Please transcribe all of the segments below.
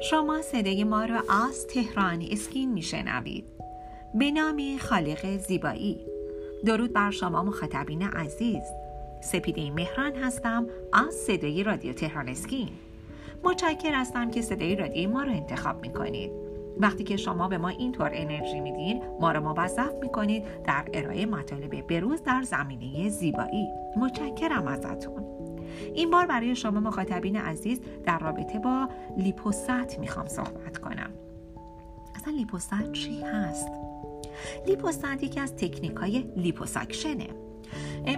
شما صدای ما را از تهران اسکین میشنوید. به نام خالق زیبایی. درود بر شما مخاطبین عزیز. سپیده مهران هستم از صدای رادیو تهران اسکین. متشکر هستم که صدای رادیوی ما را انتخاب می‌کنید. وقتی که شما به ما اینطور انرژی میدین ما را موظف می‌کنید در ارائه مطالب بروز در زمینه زیبایی. متشکرم ازتون. این بار برای شما مخاطبین عزیز در رابطه با لیپوست می‌خوام صحبت کنم. اصلا لیپوست چی هست؟ لیپوست یکی از تکنیک های لیپوساکشنه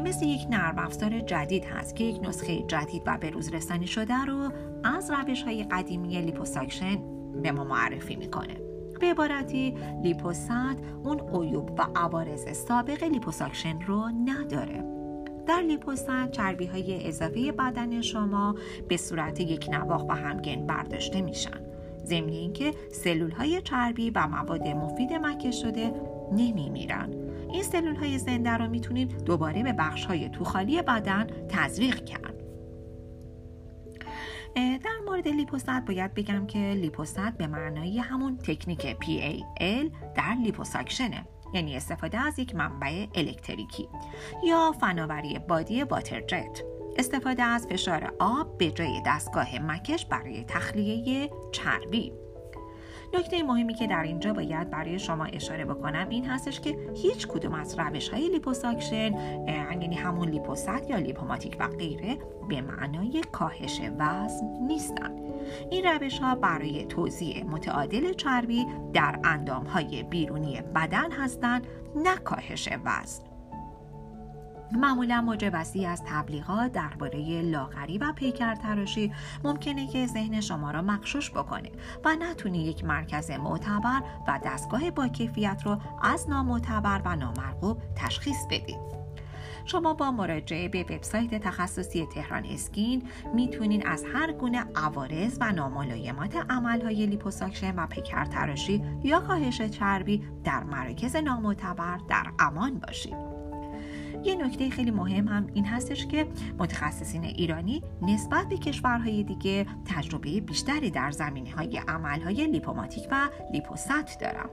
مثل یک نرم افزار جدید هست که یک نسخه جدید و به روز رسانی شده رو از روش های قدیمی لیپوساکشن به ما معرفی می‌کنه. به عبارتی لیپوست اون عیوب و عوارض سابق لیپوساکشن رو نداره. در لیپوسن چربی های اضافه بدن شما به صورت یک نواخ و همگن برداشته میشن. ضمن اینکه سلول های چربی و مواد مفید مکه شده نمی میرن. این سلول های زنده رو می‌تونید دوباره به بخش های توخالی بدن تزریق کرد. در مورد لیپوست باید بگم که لیپوست به معنای همون تکنیک PAL در لیپوساکشنه. یعنی استفاده از یک منبع الکتریکی یا فناوری body water jet. استفاده از فشار آب به جای دستگاه مکش برای تخلیه چربی. نکته مهمی که در اینجا باید برای شما اشاره بکنم این هستش که هیچ کدوم از روش های لیپوساکشن یعنی همون لیپوست یا لیپوماتیک و غیره به معنای کاهش وزن نیستند این روش ها برای توزیع متعادل چربی در اندام های بیرونی بدن هستند نه کاهش وزن. معمولا موج وسیع از تبلیغات درباره لاغری و پیکر تراشی ممکنه که ذهن شما را مغشوش بکنه و نتونی یک مرکز معتبر و دستگاه با کیفیت رو از نامعتبر و نامرغوب تشخیص بدید شما با مراجعه به وبسایت تخصصی تهران اسکین می‌تونین از هر گونه عوارض و ناملایمات عملهای لیپوساکشن و پیکر تراشی یا کاهش چربی در مراکز نامعتبر در امان باشید. یه نکته خیلی مهم هم این هستش که متخصصین ایرانی نسبت به کشورهای دیگه تجربه بیشتری در زمینه های عمل های لیپوماتیک و لیپوست دارن.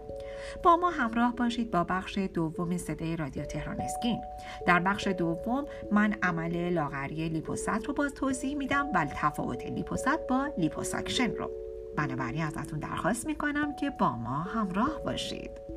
با ما همراه باشید با بخش دوم صدای رادیو تهران اسکین. در بخش دوم من عمل لاغری لیپوست رو باز توضیح میدم و تفاوت لیپوست با لیپوساکشن رو. بنابراین ازتون درخواست می‌کنم که با ما همراه باشید.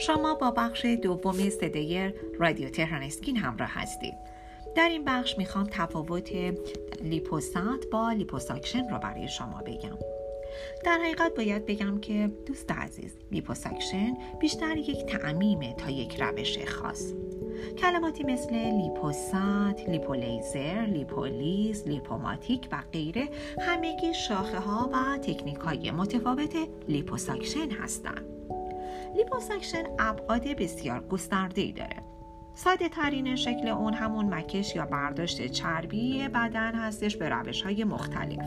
شما با بخش دوم صدای رادیو تهران اسکین همراه هستید. در این بخش می‌خوام تفاوت لیپوسات با لیپوساکشن را برای شما بگم. در حقیقت باید بگم که دوست عزیز لیپوساکشن بیشتر یک تعمیمه تا یک روش خاص. کلماتی مثل لیپوسات، لیپولیزر، لیپولیز، لیپوماتیک و غیره همگی شاخه ها و تکنیک های متفاوت لیپوساکشن هستند. لیپوسکشن ابعاد بسیار گسترده ای داره. ساده ترین شکل اون همون مکش یا برداشت چربی بدن هستش به روش های مختلف.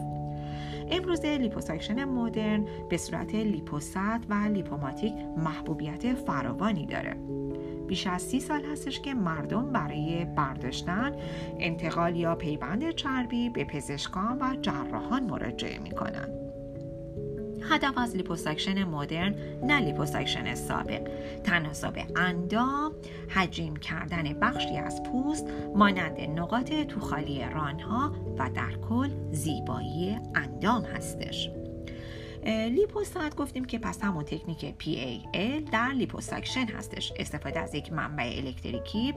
امروزه لیپوسکشن مدرن به صورت لیپوست و لیپوماتیک محبوبیت فراوانی داره. بیش از سی سال هستش که مردم برای برداشتن انتقال یا پیوند چربی به پزشکان و جراحان مراجعه می‌کنن. هدف از لیپوسکشن مدرن نه لیپوسکشن سابق. تناسب اندام حجیم کردن بخشی از پوست مانند نقاط توخالی رانها و در کل زیبایی اندام هستش. لیپوسات گفتیم که پس همون تکنیک PAL در لیپوساکشن هستش. استفاده از یک منبع الکتریکی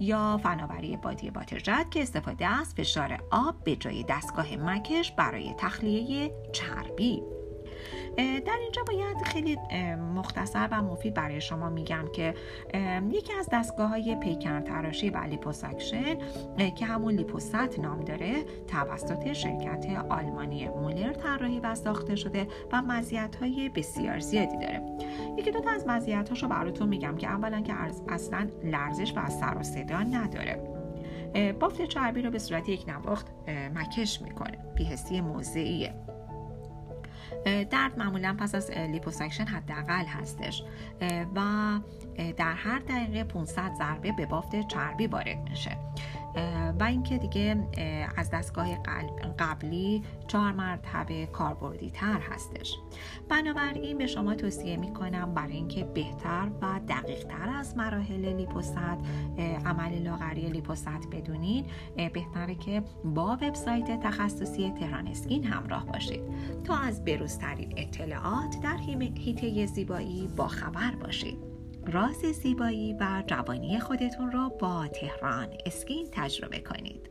یا فناوری body water jet که استفاده از فشار آب به جای دستگاه مکش برای تخلیه چربی. در اینجا باید خیلی مختصر و مفید برای شما میگم که یکی از دستگاه های پیکر تراشی و لیپوساکشن که همون لیپوست نام داره توسط شرکت آلمانی مولر طراحی و ساخته شده و مزیت های بسیار زیادی داره. یکی دو تا از مزیت هاشو براتون میگم که اولا که اصلا لرزش و سر و صدا نداره. بافت چربی رو به صورت یک نواخت مکش می‌کنه. بی‌حسی موضعیه. درد معمولا پس از لیپوسکشن حداقل هستش. و در هر دقیقه 500 ضربه به بافت چربی وارد میشه. و اینکه دیگه از دستگاه قبلی چهار مرتبه کاربردی تر هستش. بنابراین به شما توصیه می‌کنم برای اینکه بهتر و دقیق تر از مراحل لیپوست عمل لاغری لیپوست بدونید بهتره که با وبسایت تخصصی تهران اسکین همراه باشید. تا از بروزترین اطلاعات در حیطه زیبایی با خبر باشید. راز زیبایی و جوانی خودتون را با تهران اسکین تجربه کنید.